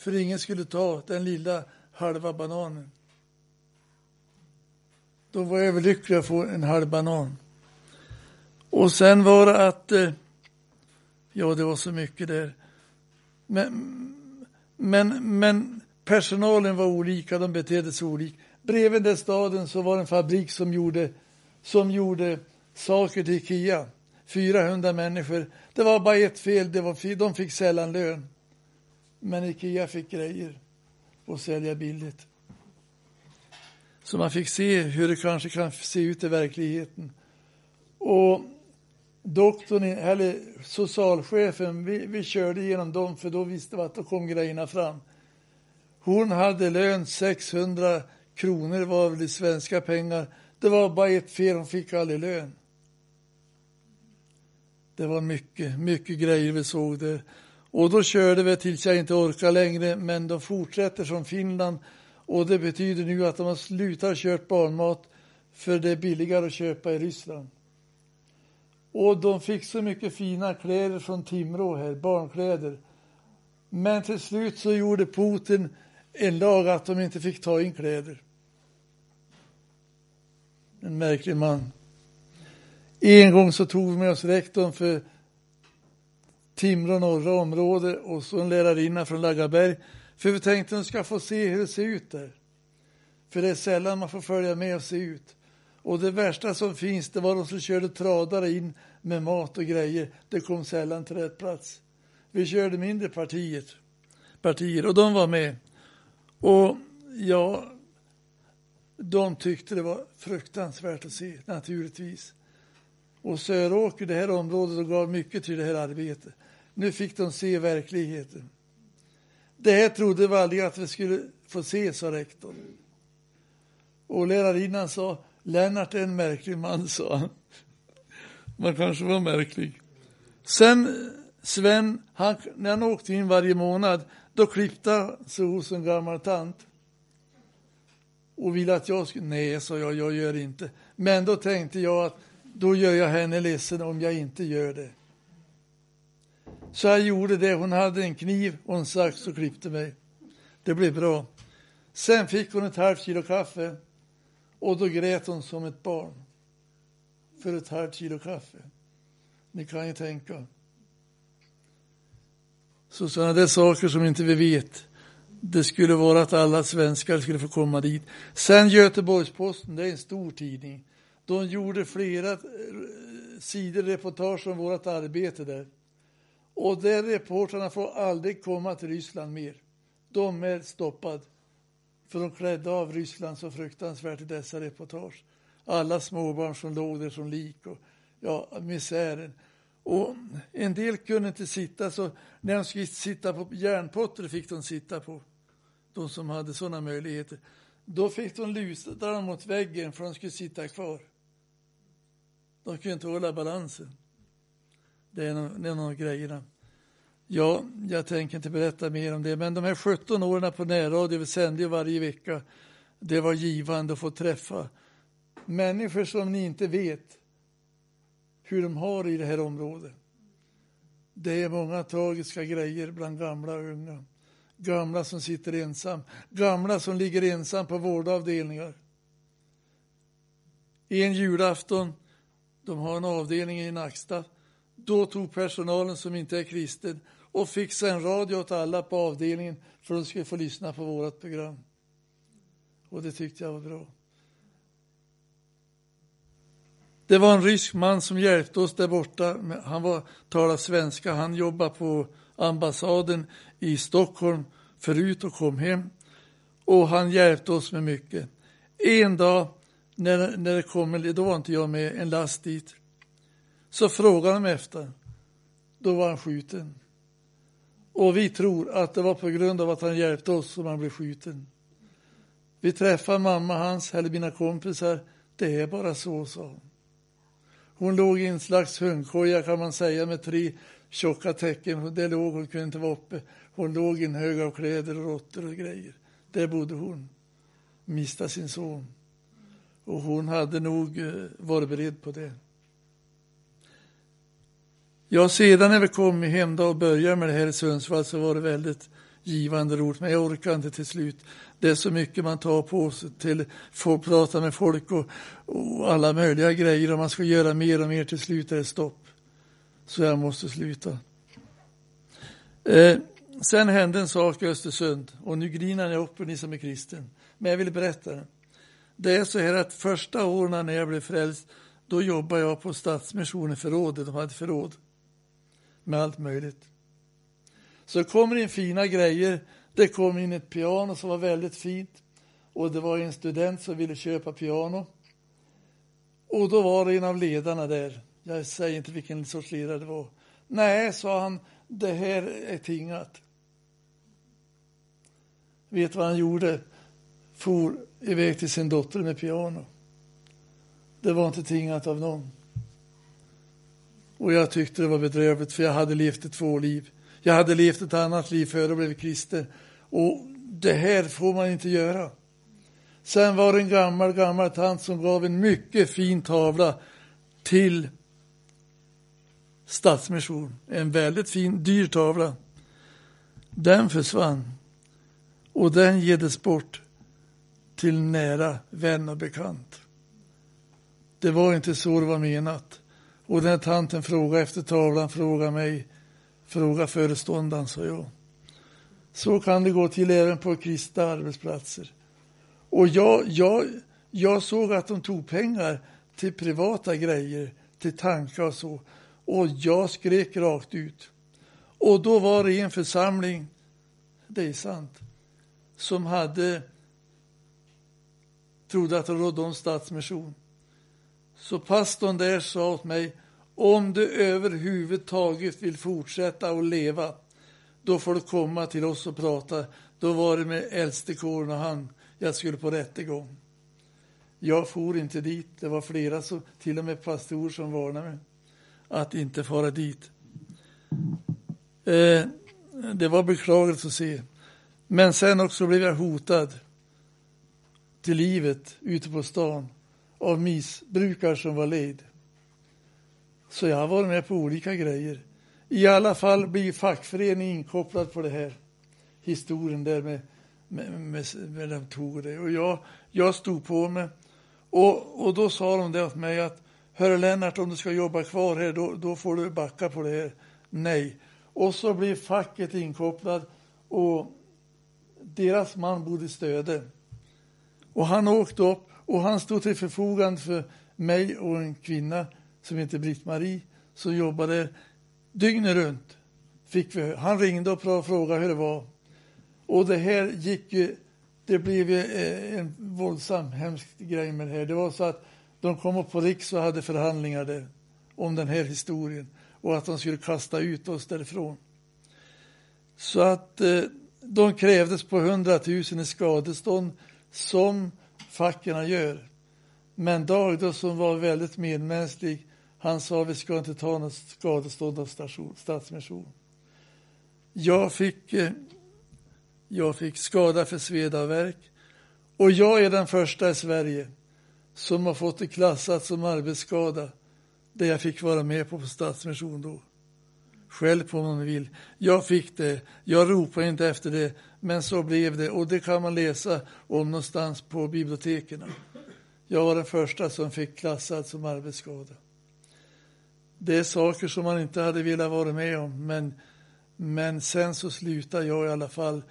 För ingen skulle ta den lilla halva bananen. De var överlyckliga att få en halv banan. Och sen var det att, eh, ja det var så mycket där. Men, men, men personalen var olika, de betedde sig olika. Bredvid den staden så var det en fabrik som gjorde, som gjorde saker till Ikea. 400 människor. Det var bara ett fel, det var, de fick sällan lön. Men Ikea fick grejer och sälja billigt. Så man fick se hur det kanske kan se ut i verkligheten. Och doktorn, eller socialchefen, vi, vi körde igenom dem för då visste vi att då kom grejerna fram. Hon hade lön 600 kronor var väl i svenska pengar. Det var bara ett fel, hon fick aldrig lön. Det var mycket, mycket grejer vi såg där. Och då körde vi tills jag inte orkar längre, men de fortsätter från Finland och det betyder nu att de har slutat köpa barnmat för det är billigare att köpa i Ryssland. Och de fick så mycket fina kläder från Timrå här, barnkläder. Men till slut så gjorde Putin en lag att de inte fick ta in kläder. En märklig man. En gång så tog vi med oss rektorn för Timrå norra område och så en lärarinna från Laggaberg. För vi tänkte att de ska få se hur det ser ut där. För det är sällan man får följa med och se ut. Och det värsta som finns, det var de som körde tradare in med mat och grejer. Det kom sällan till rätt plats. Vi körde mindre partiet, partier och de var med. Och ja, de tyckte det var fruktansvärt att se, naturligtvis. Och Söråker, det här området, gav mycket till det här arbetet. Nu fick de se verkligheten. Det här trodde vi aldrig att vi skulle få se, sa rektorn. Och lärarinnan sa, Lennart är en märklig man, sa han. Man kanske var märklig. Sen Sven, han, när han åkte in varje månad, då klippte han sig hos en gammal tant. Och ville att jag skulle, nej, sa jag, jag gör inte. Men då tänkte jag att då gör jag henne ledsen om jag inte gör det. Så jag gjorde det. Hon hade en kniv och en sax och klippte mig. Det blev bra. Sen fick hon ett halvt kilo kaffe och då grät hon som ett barn för ett halvt kilo kaffe. Ni kan ju tänka. Så sådana där saker som inte vi vet. Det skulle vara att alla svenskar skulle få komma dit. Sen Göteborgs-Posten, det är en stor tidning. De gjorde flera eh, sidor reportage om vårt arbete där. Och de reportrarna får aldrig komma till Ryssland mer. De är stoppade. För de klädde av Ryssland så fruktansvärt i dessa reportage. Alla småbarn som låg där som lik och ja, misären. Och en del kunde inte sitta, så när de skulle sitta på järnpotter fick de sitta på. De som hade sådana möjligheter. Då fick de luta dem mot väggen för de skulle sitta kvar. De kunde inte hålla balansen. Det är en, det är en av grejerna. Ja, jag tänker inte berätta mer om det, men de här 17 åren på närradio, vi sände varje vecka, det var givande att få träffa människor som ni inte vet hur de har i det här området. Det är många tragiska grejer bland gamla och unga. Gamla som sitter ensam, gamla som ligger ensam på vårdavdelningar. En julafton, de har en avdelning i Nacksta, då tog personalen som inte är kristen och fixade en radio åt alla på avdelningen för att de skulle få lyssna på vårt program. Och det tyckte jag var bra. Det var en rysk man som hjälpte oss där borta. Han var, talade svenska. Han jobbade på ambassaden i Stockholm förut och kom hem. Och han hjälpte oss med mycket. En dag när, när det kom, då var inte jag med, en last dit. Så frågade de efter. Då var han skjuten. Och vi tror att det var på grund av att han hjälpte oss som han blev skjuten. Vi träffade mamma hans, eller mina kompisar. Det är bara så, sa hon. Hon låg i en slags hundkoja kan man säga med tre tjocka täcken. Där låg hon, kunde inte vara uppe. Hon låg i en hög av kläder och råttor och grejer. Där bodde hon. Mista sin son. Och hon hade nog eh, varit beredd på det. Ja, sedan när vi kom hem då och började med det här i Sundsvall så var det väldigt givande roligt, men jag orkade inte till slut. Det är så mycket man tar på sig till att prata med folk och, och, alla möjliga grejer och man ska göra mer och mer. Till slut är det stopp. Så jag måste sluta. Eh, sen hände en sak i Östersund och nu grinar jag upp ni som är kristen. Men jag vill berätta den. Det är så här att första åren när jag blev frälst, då jobbade jag på Stadsmissionen förrådet. De hade förråd med allt möjligt. Så kommer in fina grejer. Det kom in ett piano som var väldigt fint och det var en student som ville köpa piano. Och då var det en av ledarna där. Jag säger inte vilken sorts ledare det var. Nej, sa han, det här är tingat. Vet vad han gjorde? For iväg till sin dotter med piano. Det var inte tingat av någon. Och jag tyckte det var bedrövligt för jag hade levt ett två liv. Jag hade levt ett annat liv före jag blev kristen. Och det här får man inte göra. Sen var det en gammal, gammal tant som gav en mycket fin tavla till Stadsmission. En väldigt fin, dyr tavla. Den försvann. Och den gedes bort till nära vän och bekant. Det var inte så det var menat. Och den tanten frågade efter tavlan, frågade mig, frågade föreståndaren, sa jag. Så kan det gå till även på kristna arbetsplatser. Och jag, jag, jag såg att de tog pengar till privata grejer, till tankar och så. Och jag skrek rakt ut. Och då var det en församling, det är sant, som hade trodde att det rådde om stadsmission. Så pastorn där sa åt mig, om du överhuvudtaget vill fortsätta att leva, då får du komma till oss och prata. Då var det med äldstekåren och han, jag skulle på rättegång. Jag for inte dit. Det var flera, som, till och med pastorer, som varnade mig att inte fara dit. Eh, det var beklagligt att se. Men sen också blev jag hotad till livet ute på stan av missbrukare som var led. Så jag har varit med på olika grejer. I alla fall blir fackföreningen inkopplad på det här. Historien där med, med, med, med de tog det. Och jag, jag stod på mig. Och, och då sa de det åt mig att Hörru Lennart, om du ska jobba kvar här, då, då får du backa på det här. Nej. Och så blir facket inkopplad och deras man bodde i Stöde. Och han åkte upp och han stod till förfogande för mig och en kvinna som heter Britt-Marie som jobbade dygnet runt. Fick vi, han ringde och frågade hur det var. Och det här gick ju, det blev ju eh, en våldsam, hemsk grej med det här. Det var så att de kom upp på Riks och hade förhandlingar där om den här historien och att de skulle kasta ut oss därifrån. Så att eh, de krävdes på 100 000 i skadestånd som fackerna gör. Men Dag då, som var väldigt medmänsklig, han sa vi ska inte ta något skadestånd av Stadsmission. Jag fick, eh, jag fick skada för sveda och värk och jag är den första i Sverige som har fått det klassat som arbetsskada det jag fick vara med på på Stadsmission då. Själv på om man vill. Jag fick det. Jag ropade inte efter det, men så blev det. Och det kan man läsa om någonstans på biblioteken. Jag var den första som fick klassad som arbetsskada. Det är saker som man inte hade velat vara med om, men, men sen så slutade jag i alla fall.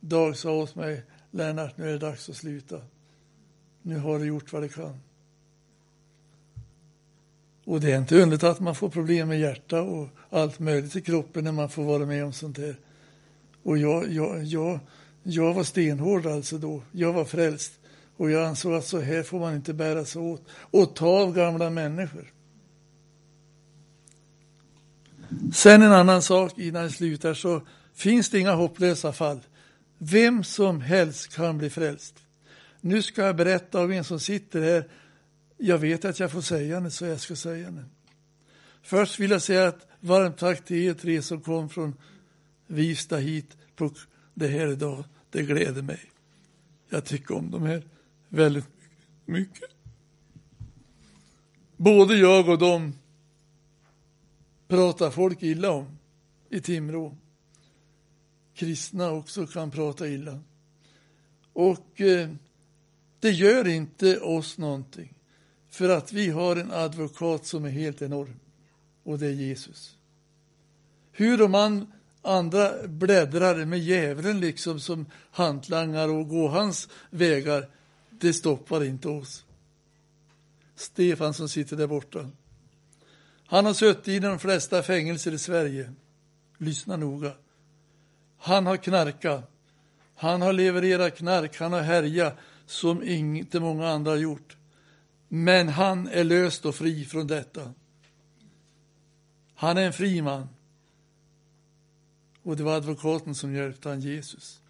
Dag sa åt mig, Lennart, nu är det dags att sluta. Nu har du gjort vad du kan. Och det är inte underligt att man får problem med hjärta och allt möjligt i kroppen när man får vara med om sånt här. Och jag, jag, jag, jag var stenhård alltså då. Jag var frälst. Och jag ansåg att så här får man inte bära sig åt. Och ta av gamla människor. Sen en annan sak innan jag slutar så finns det inga hopplösa fall. Vem som helst kan bli frälst. Nu ska jag berätta om en som sitter här jag vet att jag får säga det, så jag ska säga det. Först vill jag säga att varmt tack till er tre som kom från Vista hit på det här idag. Det gläder mig. Jag tycker om de här väldigt mycket. Både jag och dem pratar folk illa om i Timrå. kristna också kan prata illa. Och eh, det gör inte oss någonting. För att vi har en advokat som är helt enorm. Och det är Jesus. Hur de andra bläddrar med djävulen liksom som hantlangar och går hans vägar, det stoppar inte oss. Stefan som sitter där borta. Han har suttit i de flesta fängelser i Sverige. Lyssna noga. Han har knarkat. Han har levererat knark, han har härjat som inte många andra har gjort. Men han är löst och fri från detta. Han är en fri man. Och det var advokaten som hjälpte han Jesus.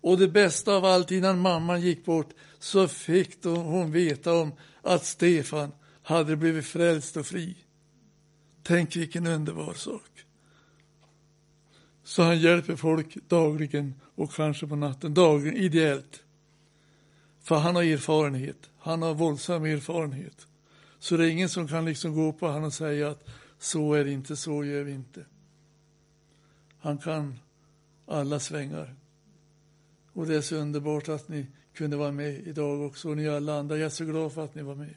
Och det bästa av allt, innan mamman gick bort så fick hon veta om att Stefan hade blivit frälst och fri. Tänk vilken underbar sak. Så han hjälper folk dagligen och kanske på natten, dagligen, ideellt. För han har erfarenhet, han har våldsam erfarenhet. Så det är ingen som kan liksom gå på honom och säga att så är det inte, så gör vi inte. Han kan alla svängar. Och det är så underbart att ni kunde vara med idag också, och ni alla andra. Jag är så glad för att ni var med.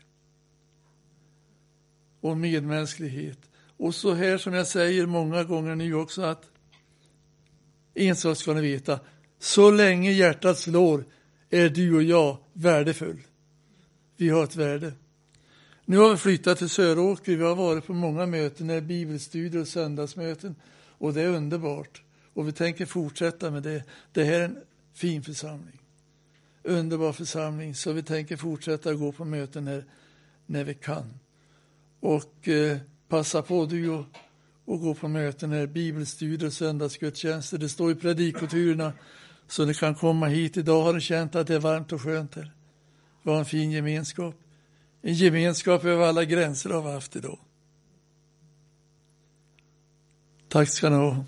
Och medmänsklighet. Och så här som jag säger många gånger nu också att en sak ska ni veta. Så länge hjärtat slår är du och jag värdefull. Vi har ett värde. Nu har vi flyttat till Söråker. Vi har varit på många möten, bibelstudier och söndagsmöten. Och det är underbart. Och vi tänker fortsätta med det. Det här är en fin församling. Underbar församling. Så vi tänker fortsätta gå på möten här när vi kan. Och eh, passa på du och, och gå på möten här, bibelstudier och söndagsgudstjänster. Det står i predikoturerna så ni kan komma hit. Idag har ni känt att det är varmt och skönt här. Vi har en fin gemenskap. En gemenskap över alla gränser har vi haft idag. Tack ska ni ha.